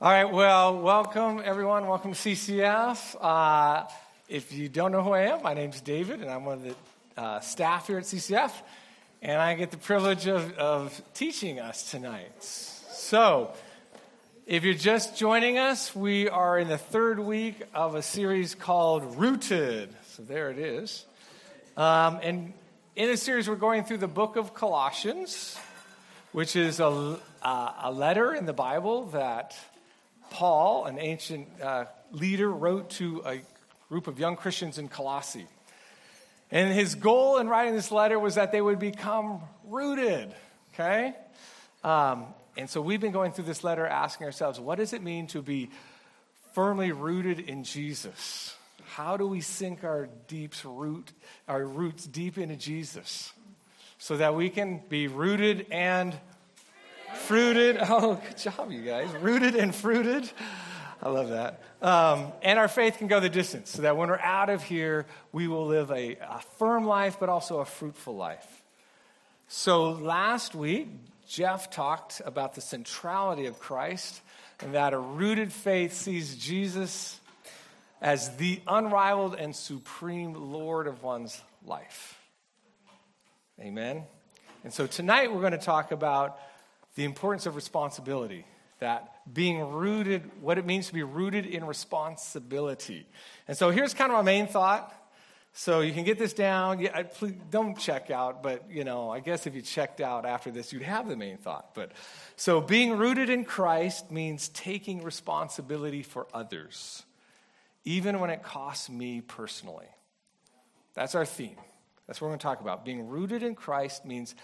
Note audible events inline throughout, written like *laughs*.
All right, well, welcome everyone. Welcome to CCF. Uh, if you don't know who I am, my name's David, and I'm one of the uh, staff here at CCF, and I get the privilege of, of teaching us tonight. So, if you're just joining us, we are in the third week of a series called Rooted. So, there it is. Um, and in a series, we're going through the book of Colossians, which is a, uh, a letter in the Bible that Paul, an ancient uh, leader, wrote to a group of young Christians in Colossae. And his goal in writing this letter was that they would become rooted, okay? Um, and so we've been going through this letter asking ourselves, what does it mean to be firmly rooted in Jesus? How do we sink our deeps root, our roots deep into Jesus so that we can be rooted and fruited. *laughs* Oh, good job, you guys. Rooted and fruited. I love that. Um, and our faith can go the distance so that when we're out of here, we will live a, a firm life, but also a fruitful life. So last week, Jeff talked about the centrality of Christ and that a rooted faith sees Jesus as the unrivaled and supreme Lord of one's life. Amen. And so tonight we're going to talk about the importance of responsibility, that being rooted, what it means to be rooted in responsibility. And so here's kind of my main thought. So you can get this down. Yeah, please don't check out, but you know, I guess if you checked out after this, you'd have the main thought. But so being rooted in Christ means taking responsibility for others, even when it costs me personally. That's our theme. That's what we're going to talk about. Being rooted in Christ means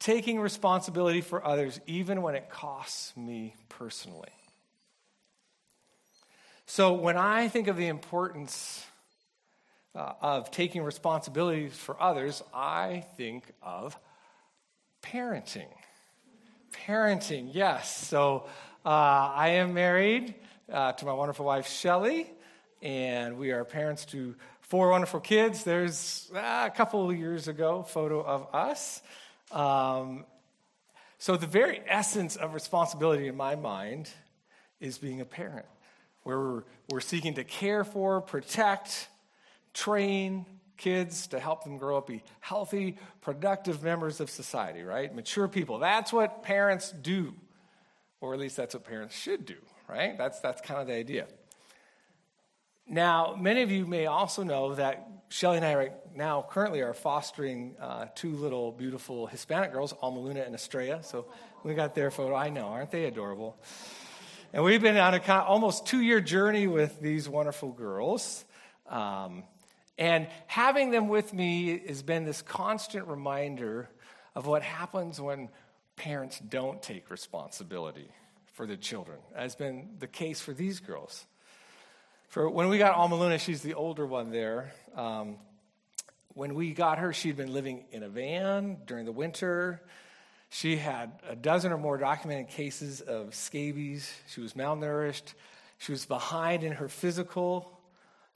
taking responsibility for others, even when it costs me personally. So, when I think of the importance uh, of taking responsibilities for others, I think of parenting. Parenting, yes. So, uh, I am married uh, to my wonderful wife, Shelly, and we are parents to four wonderful kids. There's uh, a couple years ago, photo of us. Um, so, the very essence of responsibility in my mind is being a parent, where we're, we're seeking to care for, protect, train kids to help them grow up, be healthy, productive members of society, right? Mature people. That's what parents do, or at least that's what parents should do, right? That's, that's kind of the idea. Now, many of you may also know that Shelly and I right now currently are fostering uh, two little beautiful Hispanic girls, Alma and Estrella. So we got their photo. I know, aren't they adorable? And we've been on a kind of almost two year journey with these wonderful girls. Um, and having them with me has been this constant reminder of what happens when parents don't take responsibility for their children, as has been the case for these girls. For when we got Alma Luna, she's the older one there. Um, when we got her, she'd been living in a van during the winter. She had a dozen or more documented cases of scabies. She was malnourished. She was behind in her physical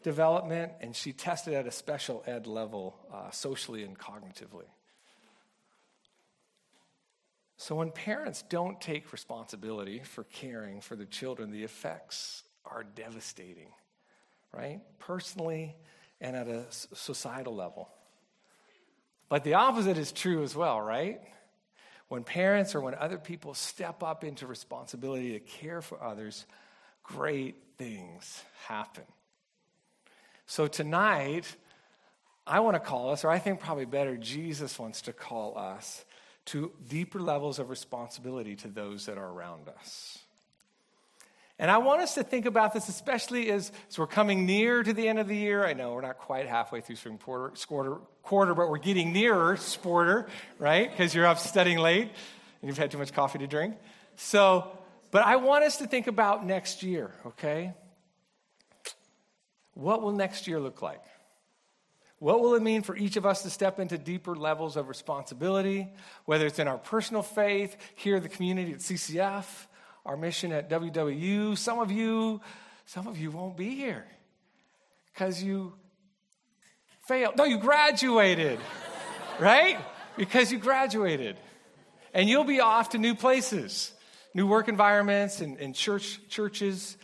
development, and she tested at a special ed level, uh, socially and cognitively. So, when parents don't take responsibility for caring for their children, the effects are devastating right? Personally and at a societal level. But the opposite is true as well, right? When parents or when other people step up into responsibility to care for others, great things happen. So tonight, I want to call us, or I think probably better, Jesus wants to call us to deeper levels of responsibility to those that are around us. And I want us to think about this, especially as, as, we're coming near to the end of the year. I know we're not quite halfway through spring quarter, quarter, quarter but we're getting nearer, sporter, right? Because you're up studying late and you've had too much coffee to drink. So, but I want us to think about next year, okay? What will next year look like? What will it mean for each of us to step into deeper levels of responsibility, whether it's in our personal faith, here in the community at CCF? Our mission at WWU. Some of you, some of you won't be here because you failed. No, you graduated, *laughs* right? Because you graduated. And you'll be off to new places. new work environments and, and church, churches,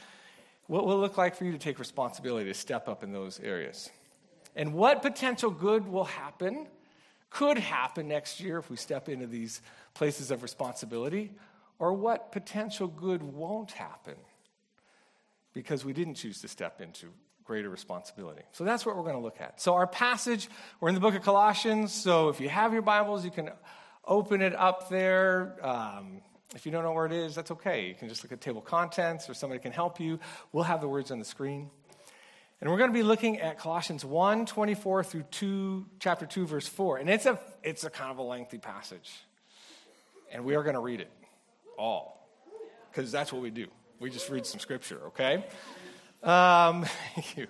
what will it look like for you to take responsibility to step up in those areas? And what potential good will happen, could happen next year if we step into these places of responsibility? Or what potential good won't happen because we didn't choose to step into greater responsibility. So that's what we're going to look at. So, our passage, we're in the book of Colossians. So, if you have your Bibles, you can open it up there. Um, if you don't know where it is, that's okay. You can just look at table contents or somebody can help you. We'll have the words on the screen. And we're going to be looking at Colossians 1 24 through 2, chapter 2, verse 4. And it's a, it's a kind of a lengthy passage. And we are going to read it all because that's what we do. We just read some scripture, okay? Um, *laughs* thank you.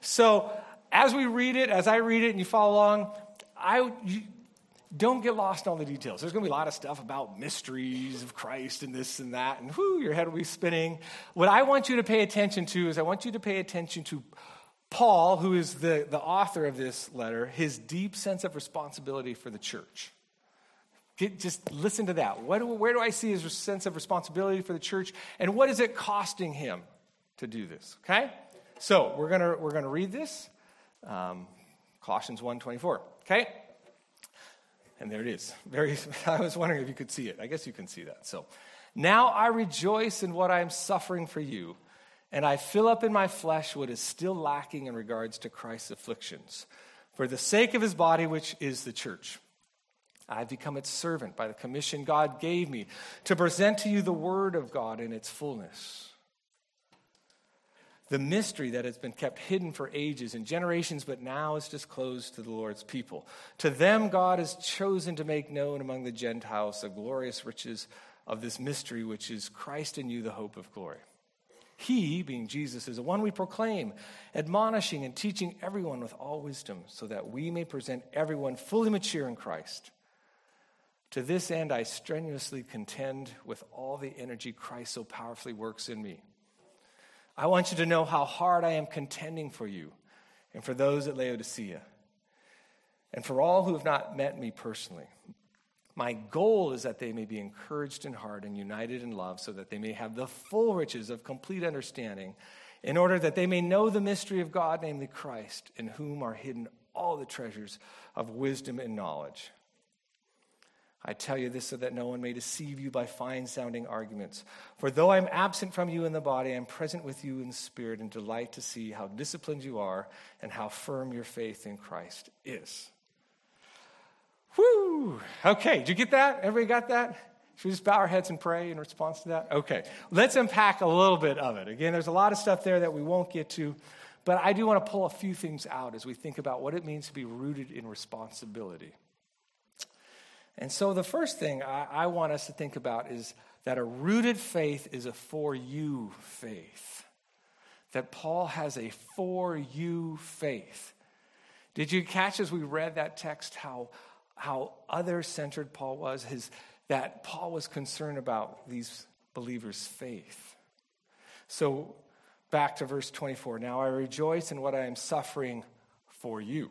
So, as we read it, as I read it and you follow along, I you, don't get lost in all the details. There's going to be a lot of stuff about mysteries of Christ and this and that, and whoo, your head will be spinning. What I want you to pay attention to is I want you to pay attention to Paul, who is the, the author of this letter, his deep sense of responsibility for the church. Just listen to that. What, where do I see his sense of responsibility for the church, and what is it costing him to do this? Okay? So we're gonna we're gonna read this, um, Colossians 1.24. Okay? And there it is. Very. *laughs* I was wondering if you could see it. I guess you can see that. So, now I rejoice in what I am suffering for you and I fill up in my flesh what is still lacking in regards to Christ's afflictions, for the sake of his body, which is the church. I've become its servant by the commission God gave me to present to you the word of God in its fullness. The mystery that has been kept hidden for ages and generations, but now is disclosed to the Lord's people. To them, God has chosen to make known among the Gentiles the glorious riches of this mystery, which is Christ in you, the hope of glory. He, being Jesus, is the one we proclaim, admonishing and teaching everyone with all wisdom, so that we may present everyone fully mature in Christ. To this end, I strenuously contend with all the energy Christ so powerfully works in me. I want you to know how hard I am contending for you and for those at Laodicea, and for all who have not met me personally. My goal is that they may be encouraged in heart and united in love, so that they may have the full riches of complete understanding, in order that they may know the mystery of God, namely Christ, in whom are hidden all the treasures of wisdom and knowledge. I tell you this so that no one may deceive you by fine sounding arguments. For though I am absent from you in the body, I am present with you in spirit and delight to see how disciplined you are and how firm your faith in Christ is. Whoo! Okay, did you get that? Everybody got that? Should we just bow our heads and pray in response to that? Okay, let's unpack a little bit of it. Again, there's a lot of stuff there that we won't get to, but I do want to pull a few things out as we think about what it means to be rooted in responsibility. And so, the first thing I, I want us to think about is that a rooted faith is a for you faith. That Paul has a for you faith. Did you catch as we read that text how how other centered Paul was, his, that Paul was concerned about these believers' faith. So back to verse 24. Now I rejoice in what I am suffering for you.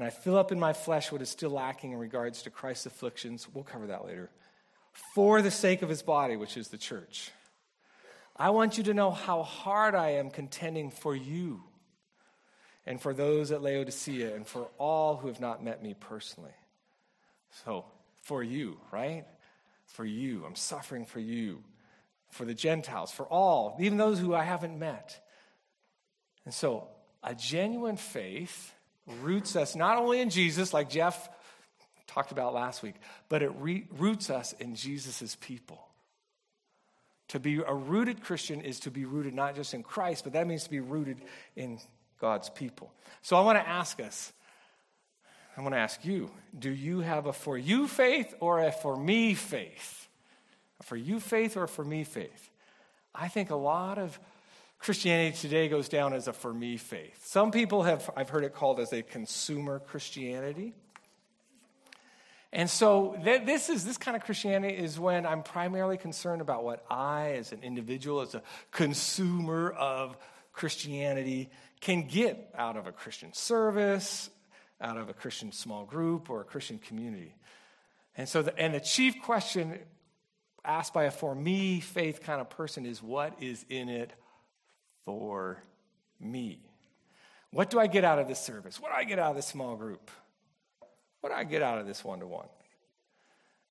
And I fill up in my flesh what is still lacking in regards to Christ's afflictions. We'll cover that later. For the sake of his body, which is the church. I want you to know how hard I am contending for you and for those at Laodicea, and for all who have not met me personally. So, for you, right? For you. I'm suffering for you, for the Gentiles, for all, even those who I haven't met. And so, a genuine faith roots us not only in Jesus, like Jeff talked about last week, but it re- roots us in Jesus' people. To be a rooted Christian is to be rooted not just in Christ, but that means to be rooted in God's people. So I want to ask us, I want to ask you, do you have a for you faith or a for me faith? A for you faith or a for me faith? I think a lot of Christianity today goes down as a for me faith. Some people have, I've heard it called as a consumer Christianity. And so th- this is this kind of Christianity is when I'm primarily concerned about what I, as an individual, as a consumer of Christianity, can get out of a Christian service, out of a Christian small group, or a Christian community. And so, the, and the chief question asked by a for me faith kind of person is what is in it for me? What do I get out of this service? What do I get out of this small group? What do I get out of this one to one?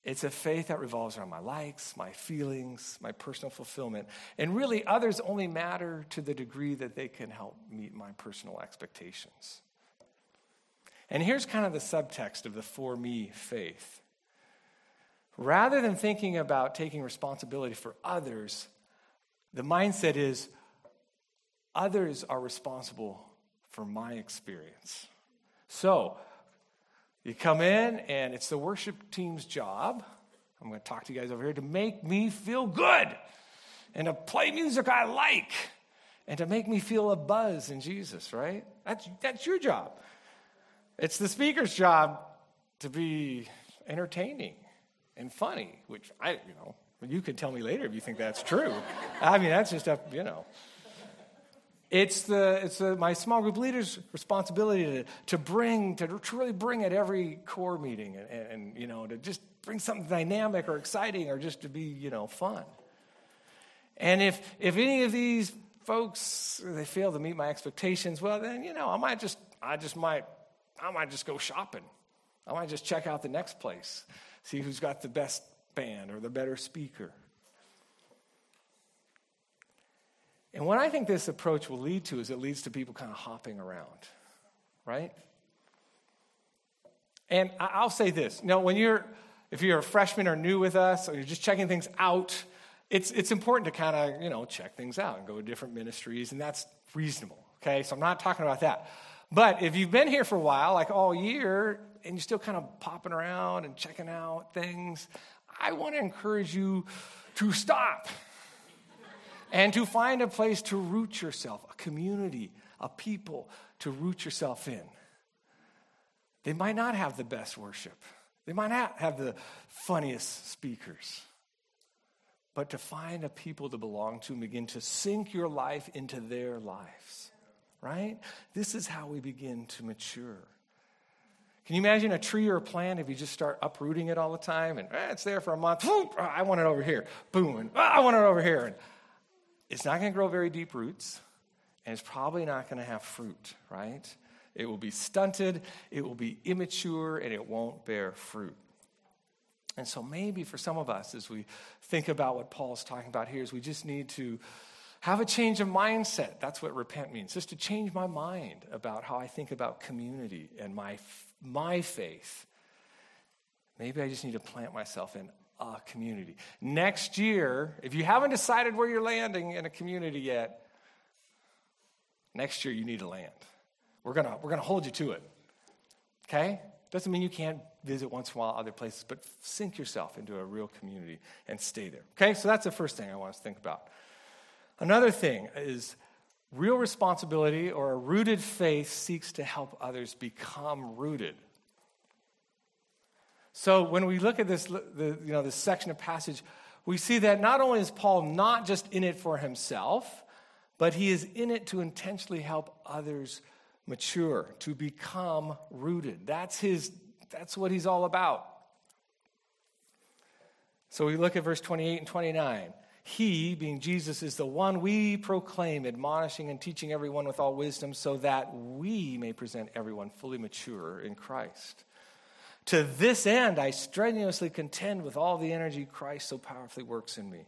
It's a faith that revolves around my likes, my feelings, my personal fulfillment. And really, others only matter to the degree that they can help meet my personal expectations. And here's kind of the subtext of the for me faith. Rather than thinking about taking responsibility for others, the mindset is others are responsible for my experience. So, you come in, and it's the worship team's job. I'm going to talk to you guys over here to make me feel good and to play music I like and to make me feel a buzz in Jesus, right? That's, that's your job. It's the speaker's job to be entertaining and funny, which I, you know, you can tell me later if you think that's true. I mean, that's just up, you know. It's, the, it's the, my small group leader's responsibility to, to bring, to, to really bring at every core meeting and, and, and, you know, to just bring something dynamic or exciting or just to be, you know, fun. And if, if any of these folks, they fail to meet my expectations, well, then, you know, I might just, I just might I might just go shopping. I might just check out the next place, see who's got the best band or the better speaker. And what I think this approach will lead to is it leads to people kind of hopping around, right? And I'll say this, know, when you're, if you're a freshman or new with us, or you're just checking things out, it's, it's important to kind of, you know, check things out and go to different ministries, and that's reasonable, okay? So I'm not talking about that. But if you've been here for a while, like all year, and you're still kind of popping around and checking out things, I want to encourage you to stop and to find a place to root yourself, a community, a people to root yourself in. They might not have the best worship, they might not have the funniest speakers. But to find a people to belong to and begin to sink your life into their lives right? This is how we begin to mature. Can you imagine a tree or a plant if you just start uprooting it all the time and eh, it's there for a month? Oh, I want it over here. Boom. And oh, I want it over here. And it's not going to grow very deep roots and it's probably not going to have fruit, right? It will be stunted, it will be immature, and it won't bear fruit. And so, maybe for some of us, as we think about what Paul's talking about here, is we just need to have a change of mindset. That's what repent means, just to change my mind about how I think about community and my, my faith. Maybe I just need to plant myself in a community. Next year, if you haven't decided where you're landing in a community yet, next year you need to land. We're gonna we're to hold you to it. Okay? Doesn't mean you can't visit once in a while other places, but sink yourself into a real community and stay there. Okay? So that's the first thing I want us to think about. Another thing is real responsibility or a rooted faith seeks to help others become rooted. So when we look at this, the, you know, this section of passage, we see that not only is Paul not just in it for himself, but he is in it to intentionally help others mature, to become rooted. That's his that's what he's all about. So we look at verse 28 and 29. He, being Jesus, is the one we proclaim, admonishing and teaching everyone with all wisdom, so that we may present everyone fully mature in Christ. To this end, I strenuously contend with all the energy Christ so powerfully works in me.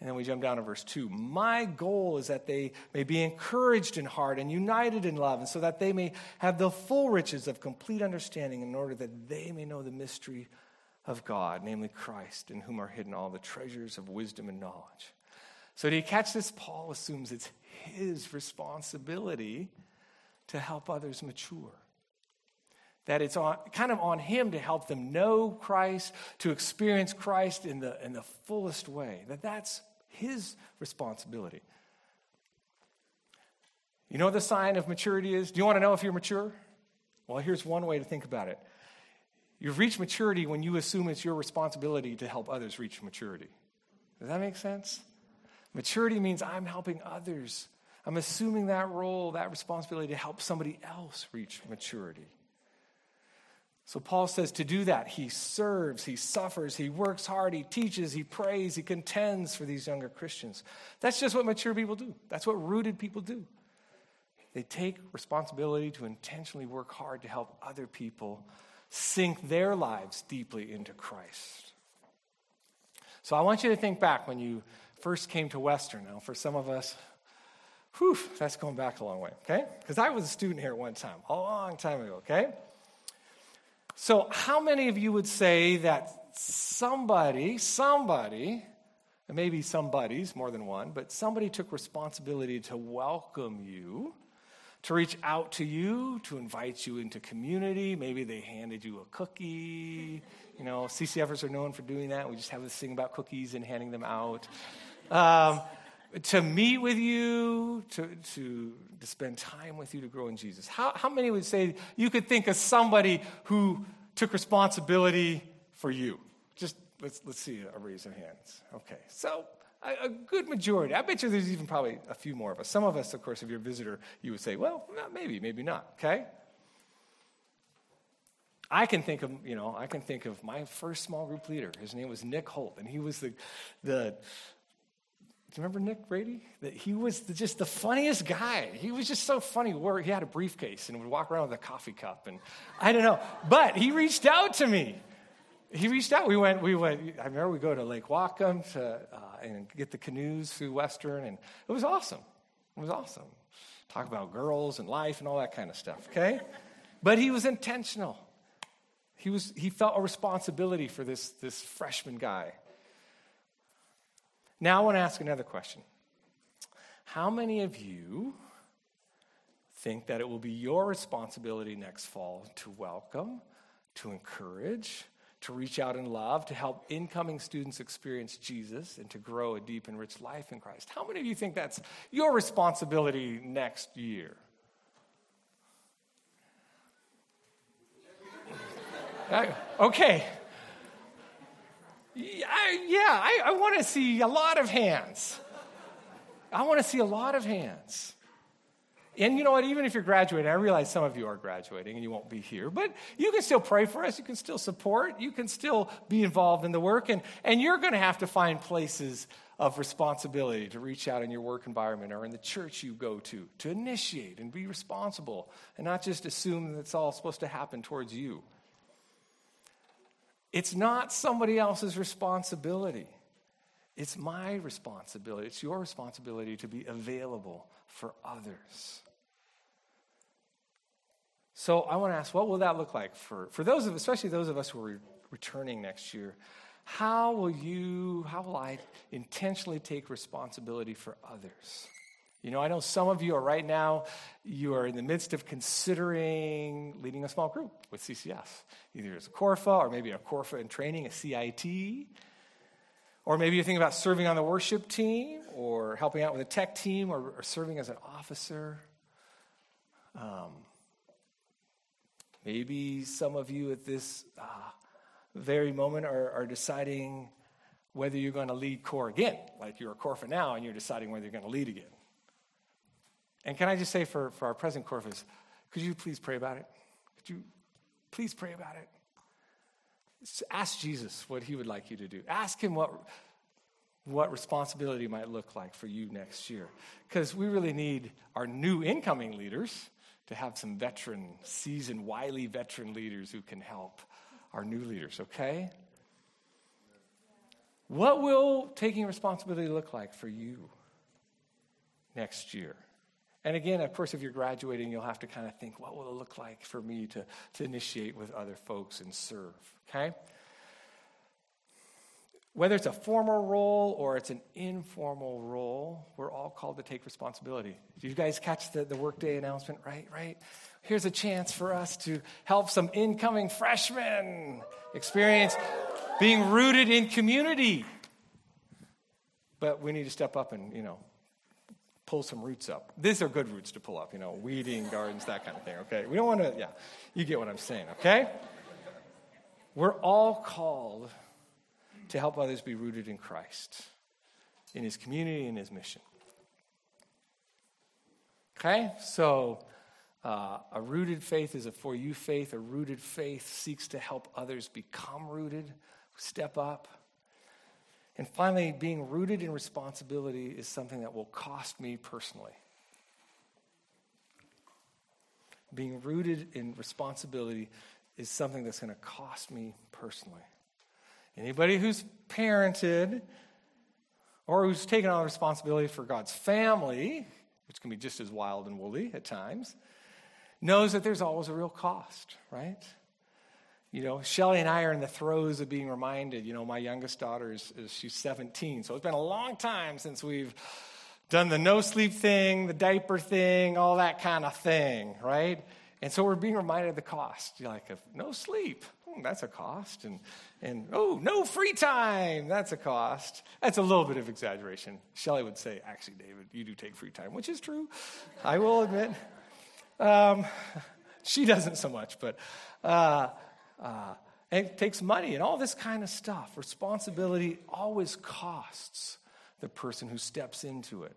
And then we jump down to verse 2. My goal is that they may be encouraged in heart and united in love, and so that they may have the full riches of complete understanding in order that they may know the mystery of God, namely Christ, in whom are hidden all the treasures of wisdom and knowledge. So, do you catch this? Paul assumes it's his responsibility to help others mature. That it's on, kind of on him to help them know Christ, to experience Christ in the, in the fullest way. That that's his responsibility. You know the sign of maturity is? Do you want to know if you're mature? Well, here's one way to think about it You've reached maturity when you assume it's your responsibility to help others reach maturity. Does that make sense? Maturity means I'm helping others. I'm assuming that role, that responsibility to help somebody else reach maturity. So Paul says to do that, he serves, he suffers, he works hard, he teaches, he prays, he contends for these younger Christians. That's just what mature people do. That's what rooted people do. They take responsibility to intentionally work hard to help other people sink their lives deeply into Christ. So I want you to think back when you first came to Western. Now, for some of us, whew, that's going back a long way, okay? Because I was a student here one time, a long time ago, okay? So, how many of you would say that somebody, somebody, maybe somebody's more than one, but somebody took responsibility to welcome you, to reach out to you, to invite you into community? Maybe they handed you a cookie. You know, CCFers are known for doing that. We just have this thing about cookies and handing them out. Um, to meet with you, to, to, to spend time with you, to grow in Jesus. How, how many would say you could think of somebody who took responsibility for you? Just let's, let's see a raise of hands. Okay, so a, a, good majority. I bet you there's even probably a few more of us. Some of us, of course, if you're a visitor, you would say, well, maybe, maybe not, okay? I can think of, you know, I can think of my first small group leader. His name was Nick Holt, and he was the, the do you remember Nick Brady? That he was the, just the funniest guy. He was just so funny. Where he had a briefcase and would walk around with a coffee cup, and I don't know. But he reached out to me. He reached out. We went. We went. I remember we go to Lake Whatcom to uh, and get the canoes through Western, and it was awesome. It was awesome. Talk about girls and life and all that kind of stuff. Okay, but he was intentional. He was. He felt a responsibility for this this freshman guy now I want to ask another question. How many of you think that it will be your responsibility next fall to welcome, to encourage, to reach out in love, to help incoming students experience Jesus, and to grow a deep and rich life in Christ? How many of you think that's your responsibility next year? *laughs* okay. I, yeah, I, I want to see a lot of hands. I want to see a lot of hands. And you know what? Even if you're graduating, I realize some of you are graduating and you won't be here, but you can still pray for us. You can still support. You can still be involved in the work. And, and you're going to have to find places of responsibility to reach out in your work environment or in the church you go to, to initiate and be responsible and not just assume that it's all supposed to happen towards you. It's not somebody else's responsibility. It's my responsibility. It's your responsibility to be available for others. So I want to ask, what will that look like for, for those of, especially those of us who are re- returning next year? How will you, how will I intentionally take responsibility for others? You know, I know some of you are right now, you are in the midst of considering leading a small group with CCF, either as a Corfa or maybe a Corfa in training, a CIT. Or maybe you're thinking about serving on the worship team or helping out with a tech team or, or serving as an officer. Um, maybe some of you at this uh, very moment are, are deciding whether you're going to lead core again. Like you're a Corfa now and you're deciding whether you're going to lead again. And can I just say for, for our present Corpus, could you please pray about it? Could you please pray about it? Ask Jesus what he would like you to do. Ask him what, what responsibility might look like for you next year. Because we really need our new incoming leaders to have some veteran, seasoned, wily veteran leaders who can help our new leaders, okay? What will taking responsibility look like for you next year? And again, of course, if you're graduating, you'll have to kind of think, what will it look like for me to, to initiate with other folks and serve? Okay? Whether it's a formal role or it's an informal role, we're all called to take responsibility. Did you guys catch the, the workday announcement? Right, right? Here's a chance for us to help some incoming freshmen experience being rooted in community. But we need to step up and, you know, pull some roots up. These are good roots to pull up, you know, weeding, gardens, that kind of thing, okay? We don't want to, yeah, you get what I'm saying, okay? We're all called to help others be rooted in Christ, in his community, in his mission. Okay? So Uh, a rooted faith is a for you faith. A rooted faith seeks to help others become rooted, step up. And finally, being rooted in responsibility is something that will cost me personally. Being rooted in responsibility is something that's going to cost me personally. Anybody who's parented or who's taken on responsibility for God's family, which can be just as wild and woolly at times, knows that there's always a real cost, right? You know, Shelly and I are in the throes of being reminded. You know, my youngest daughter is, is, she's 17, so it's been a long time since we've done the no sleep thing, the diaper thing, all that kind of thing, right? And so we're being reminded of the cost. You're like, no sleep, oh, that's a cost. And, and, oh, no free time, that's a cost. That's a little bit of exaggeration. Shelly would say, actually, David, you do take free time, which is true. I will admit. Um, *laughs* she doesn't so much, but uh, uh, it takes money and all this kind of stuff. Responsibility always costs the person who steps into it.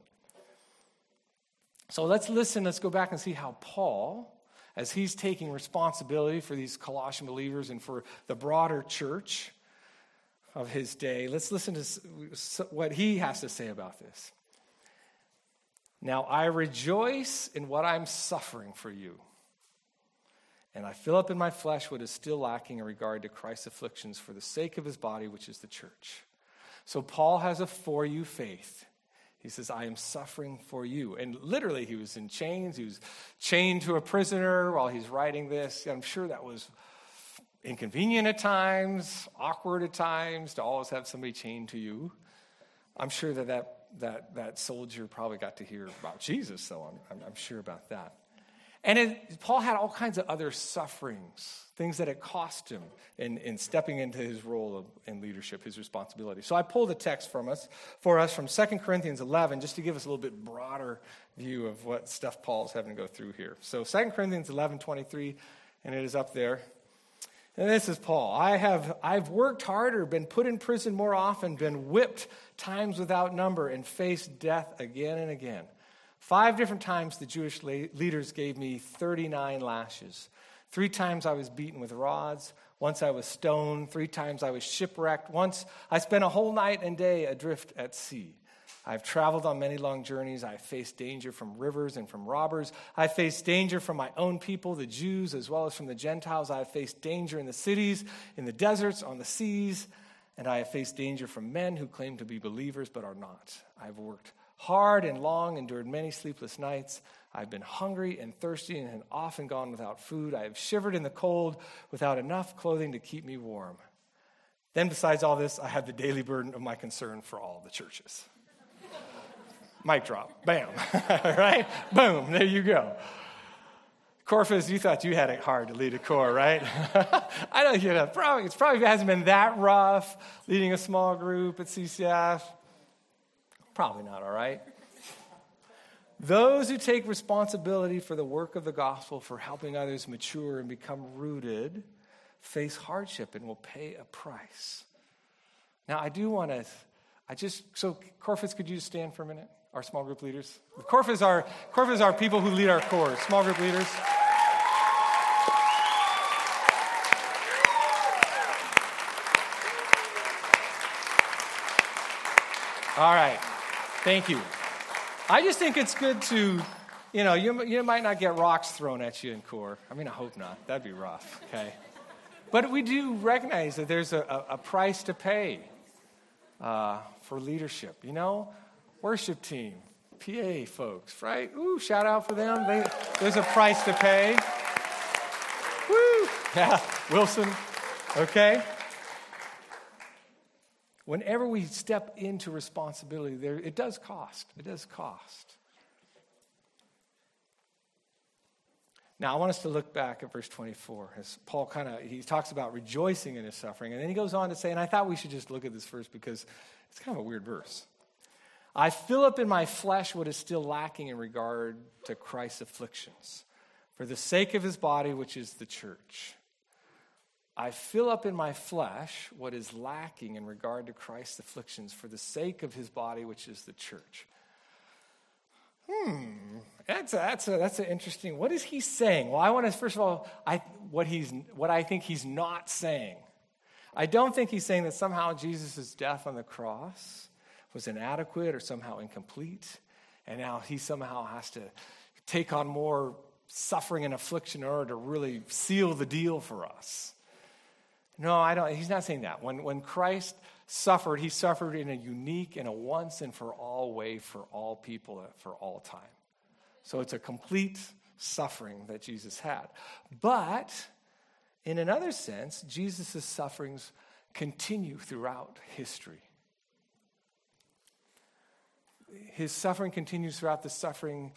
So let's listen, let's go back and see how Paul, as he's taking responsibility for these Colossian believers and for the broader church of his day, let's listen to what he has to say about this. Now I rejoice in what I'm suffering for you. And I fill up in my flesh what is still lacking in regard to Christ's afflictions for the sake of his body, which is the church. So Paul has a for you faith. He says, I am suffering for you. And literally, he was in chains. He was chained to a prisoner while he's writing this. I'm sure that was inconvenient at times, awkward at times to always have somebody chained to you. I'm sure that that, that, that soldier probably got to hear about Jesus, though. I'm, I'm, I'm sure about that. And it, Paul had all kinds of other sufferings, things that it cost him in, in stepping into his role of, in leadership, his responsibility. So I pulled a text from us for us from 2 Corinthians 11, just to give us a little bit broader view of what stuff Paul's having to go through here. So 2 Corinthians 11, 23, and it is up there. And this is Paul. I have I've worked harder, been put in prison more often, been whipped times without number, and faced death again and again. Five different times the Jewish leaders gave me 39 lashes. Three times I was beaten with rods. Once I was stoned. Three times I was shipwrecked. Once I spent a whole night and day adrift at sea. I've traveled on many long journeys. I faced danger from rivers and from robbers. I faced danger from my own people, the Jews, as well as from the Gentiles. I have faced danger in the cities, in the deserts, on the seas, and I have faced danger from men who claim to be believers but are not. I've worked hard and long, endured many sleepless nights. I've been hungry and thirsty and have often gone without food. I have shivered in the cold without enough clothing to keep me warm. Then, besides all this, I have the daily burden of my concern for all the churches. Mic drop. Bam. *laughs* right? Boom. There you go. Corfus, you thought you had it hard to lead a core, right? *laughs* I don't, you know, probably, it's probably hasn't been that rough leading a small group at CCF. Probably not, all right? Those who take responsibility for the work of the gospel, for helping others mature and become rooted, face hardship and will pay a price. Now, I do want to, I just, so Corfus, could you stand for a minute? Our small group leaders. Corfus are, Corfus are people who lead our cores, small group leaders. All right. Thank you. I just think it's good to, you know, you, you might not get rocks thrown at you in core. I mean, I hope not. That'd be rough, okay? But we do recognize that there's a, a price to pay uh, for leadership. You know, worship team, PA folks, right? Ooh, shout out for them. They, there's a price to pay. Woo! *laughs* Yeah, Wilson, okay? Whenever we step into responsibility, there, it does cost. It does cost. Now, I want us to look back at verse 24 as Paul kind of he talks about rejoicing in his suffering, and then he goes on to say, and I thought we should just look at this verse because it's kind of a weird verse. I fill up in my flesh what is still lacking in regard to Christ's afflictions for the sake of his body, which is the church. I fill up in my flesh what is lacking in regard to Christ's afflictions for the sake of his body, which is the church. Hmm, that's a, that's a, that's an interesting. What is he saying? Well, I want to first of all, I what he's what I think he's not saying. I don't think he's saying that somehow Jesus' death on the cross was inadequate or somehow incomplete, and now he somehow has to take on more suffering and affliction in order to really seal the deal for us. No, I don't. He's not saying that. When, when Christ suffered, he suffered in a unique and a once and for all way for all people for all time. So it's a complete suffering that Jesus had. But in another sense, Jesus' sufferings continue throughout history. His suffering continues throughout the suffering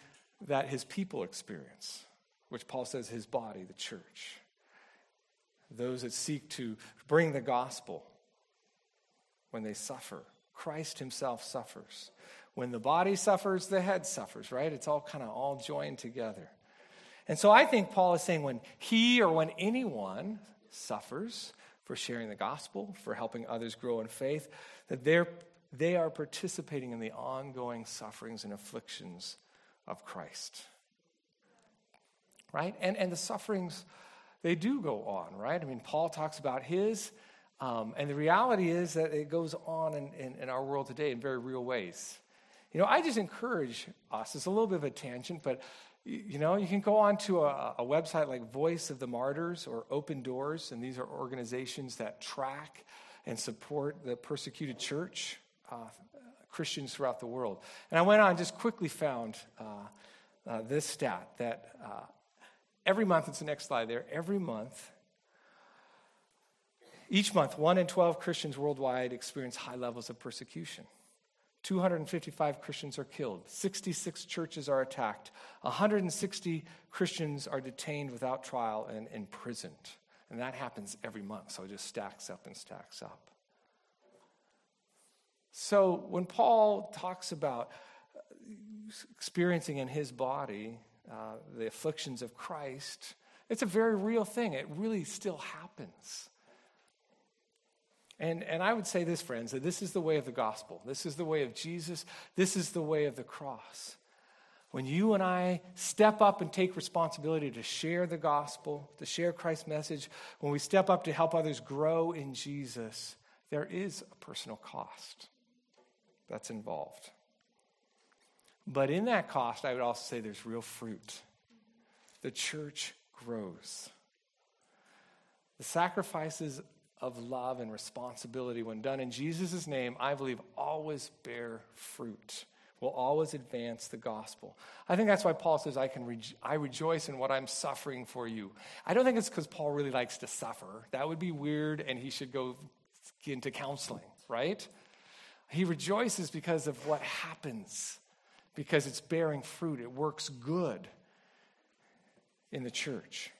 that his people experience, which Paul says his body, the church. Those that seek to bring the gospel when they suffer. Christ himself suffers. When the body suffers, the head suffers, right? It's all kind of all joined together. And so I think Paul is saying when he or when anyone suffers for sharing the gospel, for helping others grow in faith, that they're, they are participating in the ongoing sufferings and afflictions of Christ. Right? And, and the sufferings, they do go on, right? I mean, Paul talks about his, um, and the reality is that it goes on in, in, in our world today in very real ways. You know, I just encourage us, it's a little bit of a tangent, but you know, you can go on to a, a, website like Voice of the Martyrs or Open Doors, and these are organizations that track and support the persecuted church. Uh, Christians throughout the world. And I went on, just quickly found uh, uh, this stat that uh, every month, it's the next slide there, every month, each month, 1 in 12 Christians worldwide experience high levels of persecution. 255 Christians are killed, 66 churches are attacked, 160 Christians are detained without trial and imprisoned. And that happens every month, so it just stacks up and stacks up. So when Paul talks about experiencing in his body uh, the afflictions of Christ, it's a very real thing. It really still happens. And, and I would say this, friends, that this is the way of the gospel. This is the way of Jesus. This is the way of the cross. When you and I step up and take responsibility to share the gospel, to share Christ's message, when we step up to help others grow in Jesus, there is a personal cost that's involved. But in that cost, I would also say there's real fruit. The church grows. The sacrifices of love and responsibility, when done in Jesus' name, I believe always bear fruit, will always advance the gospel. I think that's why Paul says, I, can I rejoice in what I'm suffering for you. I don't think it's because Paul really likes to suffer. That would be weird, and he should go into counseling, right? He rejoices because of what happens, because it's bearing fruit, it works good in the church.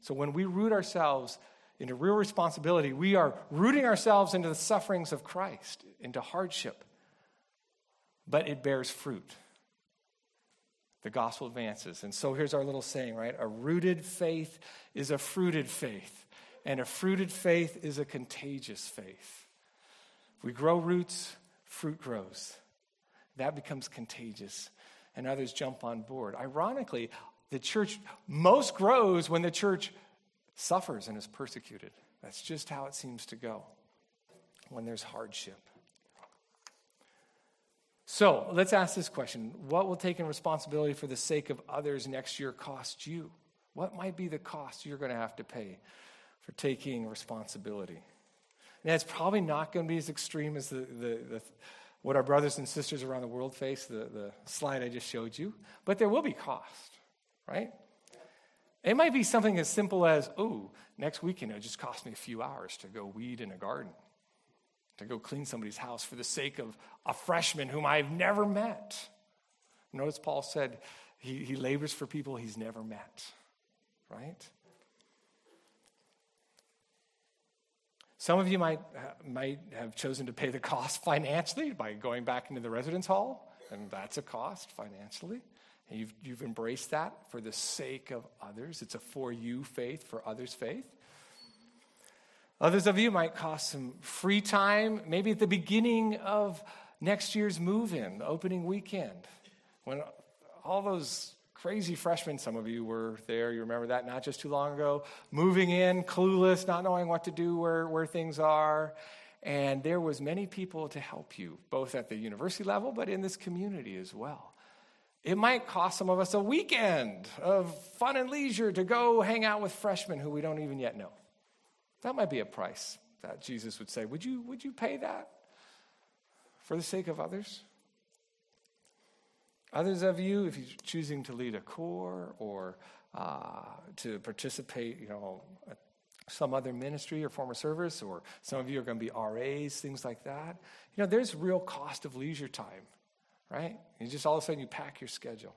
So when we root ourselves into real responsibility, we are rooting ourselves into the sufferings of Christ, into hardship, but it bears fruit. The gospel advances. And so here's our little saying, right? A rooted faith is a fruited faith, and a fruited faith is a contagious faith. If we grow roots, fruit grows. That becomes contagious, and others jump on board. Ironically, the church most grows when the church suffers and is persecuted. That's just how it seems to go when there's hardship. So let's ask this question What will taking responsibility for the sake of others next year cost you? What might be the cost you're going to have to pay for taking responsibility? And it's probably not going to be as extreme as the, the, the, what our brothers and sisters around the world face, the, the slide I just showed you, but there will be cost, right? It might be something as simple as, oh, next weekend it just cost me a few hours to go weed in a garden, to go clean somebody's house for the sake of a freshman whom I've never met. Notice Paul said he, he labors for people he's never met, right? Some of you might, uh, might have chosen to pay the cost *laughs* financially by going back into the residence hall, and that's a cost financially. And you've, you've embraced that for the sake of others. It's a for you faith, for others' faith. Others of you might cost some free time, maybe at the beginning of next year's move in, the opening weekend, when all those crazy freshmen, some of you were there, you remember that not just too long ago, moving in, clueless, not knowing what to do, where, where things are. And there was many people to help you, both at the university level, but in this community as well. It might cost some of us a weekend of fun and leisure to go hang out with freshmen who we don't even yet know. That might be a price that Jesus would say, Would you, would you pay that for the sake of others? Others of you, if you're choosing to lead a core or uh, to participate, you know, some other ministry or form service, or some of you are going to be RAs, things like that. You know, there's real cost of leisure time, right? You just all of a sudden you pack your schedule.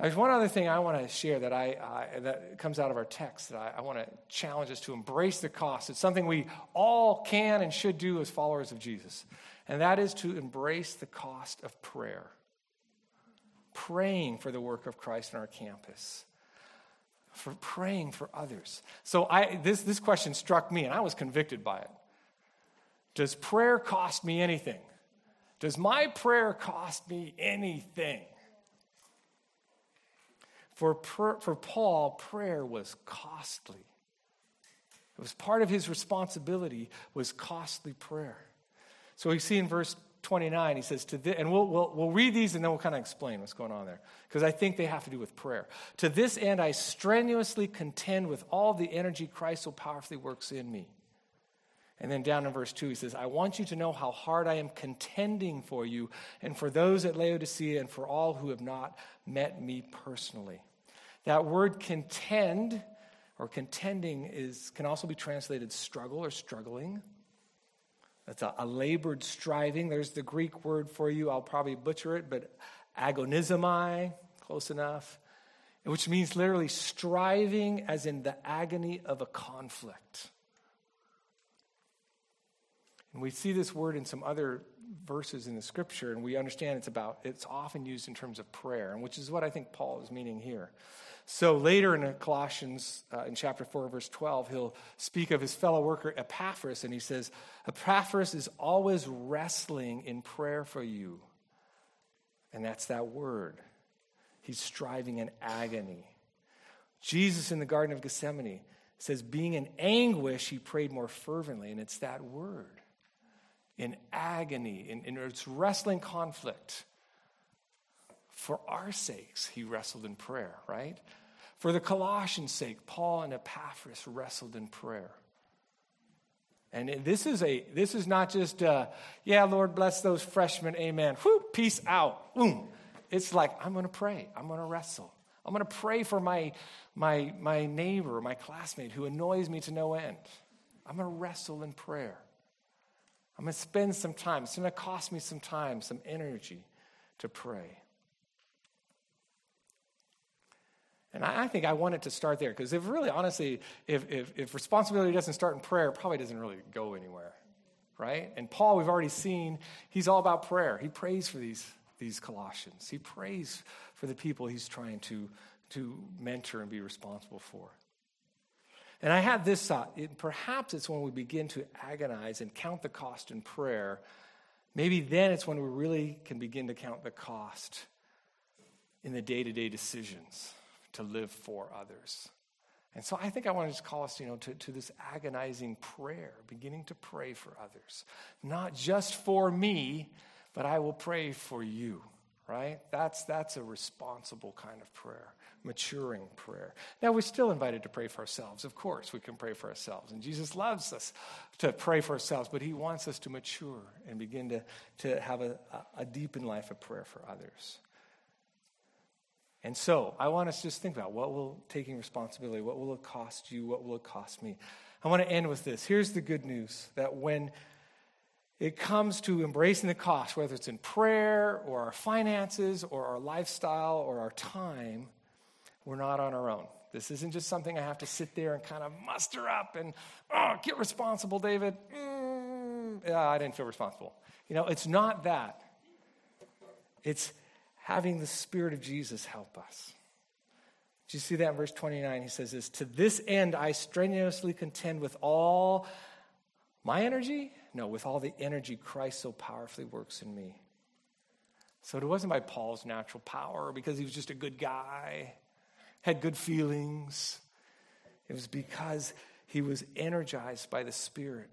There's one other thing I want to share that I uh, that comes out of our text that I, I want to challenge us to embrace the cost. It's something we all can and should do as followers of Jesus, and that is to embrace the cost of prayer. Praying for the work of Christ on our campus, for praying for others. So I this this question struck me, and I was convicted by it. Does prayer cost me anything? Does my prayer cost me anything? For, per, for Paul, prayer was costly. It was part of his responsibility was costly prayer. So we see in verse 29, he says, to and we'll, we'll, we'll read these and then we'll kind of explain what's going on there, because I think they have to do with prayer. To this end, I strenuously contend with all the energy Christ so powerfully works in me. And then down in verse 2, he says, I want you to know how hard I am contending for you and for those at Laodicea and for all who have not met me personally. That word contend or contending is, can also be translated struggle or struggling. That's a, a labored striving. There's the Greek word for you. I'll probably butcher it, but agonizomai, close enough, which means literally striving as in the agony of a conflict. And we see this word in some other verses in the scripture, and we understand it's about, it's often used in terms of prayer, and which is what I think Paul is meaning here. So later in Colossians, uh, in chapter 4, verse 12, he'll speak of his fellow worker Epaphras, and he says, Epaphras is always wrestling in prayer for you. And that's that word. He's striving in agony. Jesus in the Garden of Gethsemane says, being in anguish, he prayed more fervently, and it's that word in agony, in, in its wrestling conflict. For our sakes, he wrestled in prayer, right? For the Colossians' sake, Paul and Epaphras wrestled in prayer. And this is a this is not just uh, yeah, Lord bless those freshmen, amen. Whoo, peace out. Boom. It's like I'm going to pray. I'm going to wrestle. I'm going to pray for my my my neighbor, my classmate who annoys me to no end. I'm going to wrestle in prayer. I'm going to spend some time. It's going to cost me some time, some energy to pray. And I, think I want it to start there because if really, honestly, if, if, if responsibility doesn't start in prayer, it probably doesn't really go anywhere, right? And Paul, we've already seen, he's all about prayer. He prays for these, these Colossians, he prays for the people he's trying to, to mentor and be responsible for. And I had this thought it, perhaps it's when we begin to agonize and count the cost in prayer, maybe then it's when we really can begin to count the cost in the day to day decisions to live for others. And so I think I want to just call us, you know, to, to this agonizing prayer, beginning to pray for others. Not just for me, but I will pray for you right? That's, that's a responsible kind of prayer, maturing prayer. Now, we're still invited to pray for ourselves. Of course, we can pray for ourselves. And Jesus loves us to pray for ourselves, but he wants us to mature and begin to, to have a, a deepened life of prayer for others. And so, I want us to just think about what will taking responsibility, what will it cost you, what will it cost me? I want to end with this. Here's the good news that when it comes to embracing the cost, whether it's in prayer or our finances or our lifestyle or our time, we're not on our own. This isn't just something I have to sit there and kind of muster up and, oh, get responsible, David. Mm, yeah, I didn't feel responsible. You know, it's not that. It's having the Spirit of Jesus help us. Do you see that in verse 29? He says this To this end I strenuously contend with all my energy No, with all the energy Christ so powerfully works in me. So it wasn't by Paul's natural power because he was just a good guy, had good feelings. It was because he was energized by the Spirit.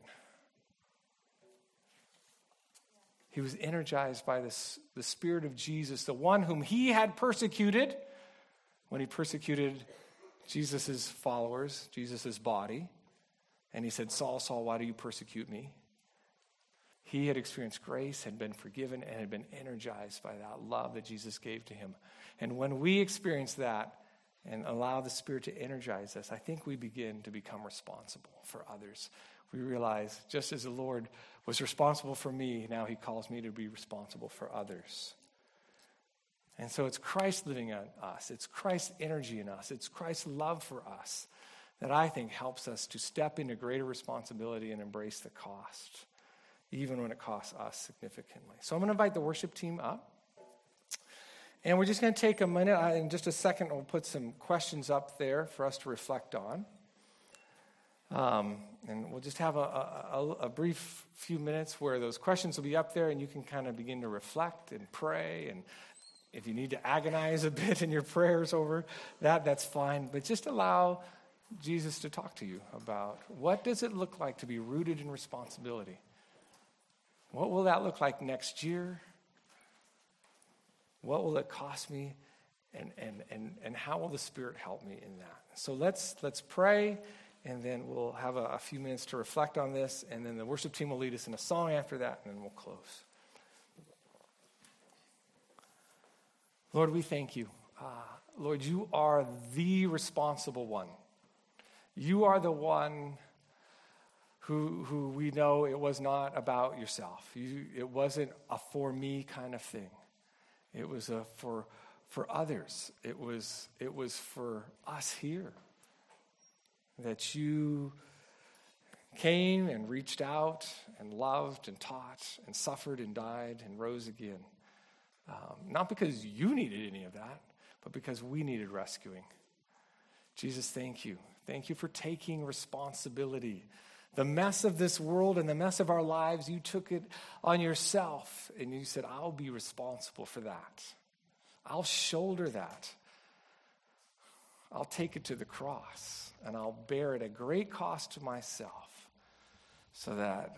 He was energized by this, the Spirit of Jesus, the one whom he had persecuted when he persecuted Jesus' followers, Jesus' body. And he said, Saul, Saul, why do you persecute me? He had experienced grace, had been forgiven, and had been energized by that love that Jesus gave to him. And when we experience that and allow the Spirit to energize us, I think we begin to become responsible for others. We realize just as the Lord was responsible for me, now he calls me to be responsible for others. And so it's Christ living in us, it's Christ's energy in us, it's Christ's love for us that I think helps us to step into greater responsibility and embrace the cost, even when it costs us significantly. So I'm going to invite the worship team up. And we're just going to take a minute. In just a second, we'll put some questions up there for us to reflect on. Um, and we'll just have a, a, a, brief few minutes where those questions will be up there and you can kind of begin to reflect and pray. And if you need to agonize a *laughs* bit in your prayers over that, that's fine. But just allow Jesus to talk to you about what does it look like to be rooted in responsibility? What will that look like next year? What will it cost me? And, and, and, and how will the Spirit help me in that? So let's, let's pray and then we'll have a, a, few minutes to reflect on this, and then the worship team will lead us in a song after that, and then we'll close. Lord, we thank you. Uh, Lord, you are the responsible one. You are the one who, who we know it was not about yourself. You, it wasn't a for me kind of thing. It was a for, for others. It was, it was for us here that you came and reached out and loved and taught and suffered and died and rose again. Um, not because you needed any of that, but because we needed rescuing. Jesus, thank you. Thank you for taking responsibility. The mess of this world and the mess of our lives, you took it on yourself and you said, I'll be responsible for that. I'll shoulder that. I'll take it to the cross and I'll bear it at great cost to myself so that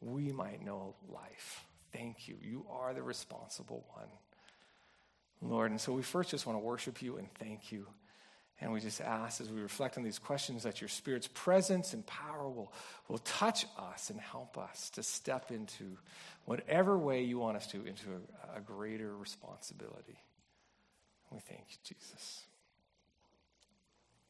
we might know life. Thank you. You are the responsible one, Lord. And so we first just want to worship you and thank you. And we just ask as we reflect on these questions that your Spirit's presence and power will, will touch us and help us to step into whatever way you want us to, into a, a greater responsibility. We thank you, Jesus.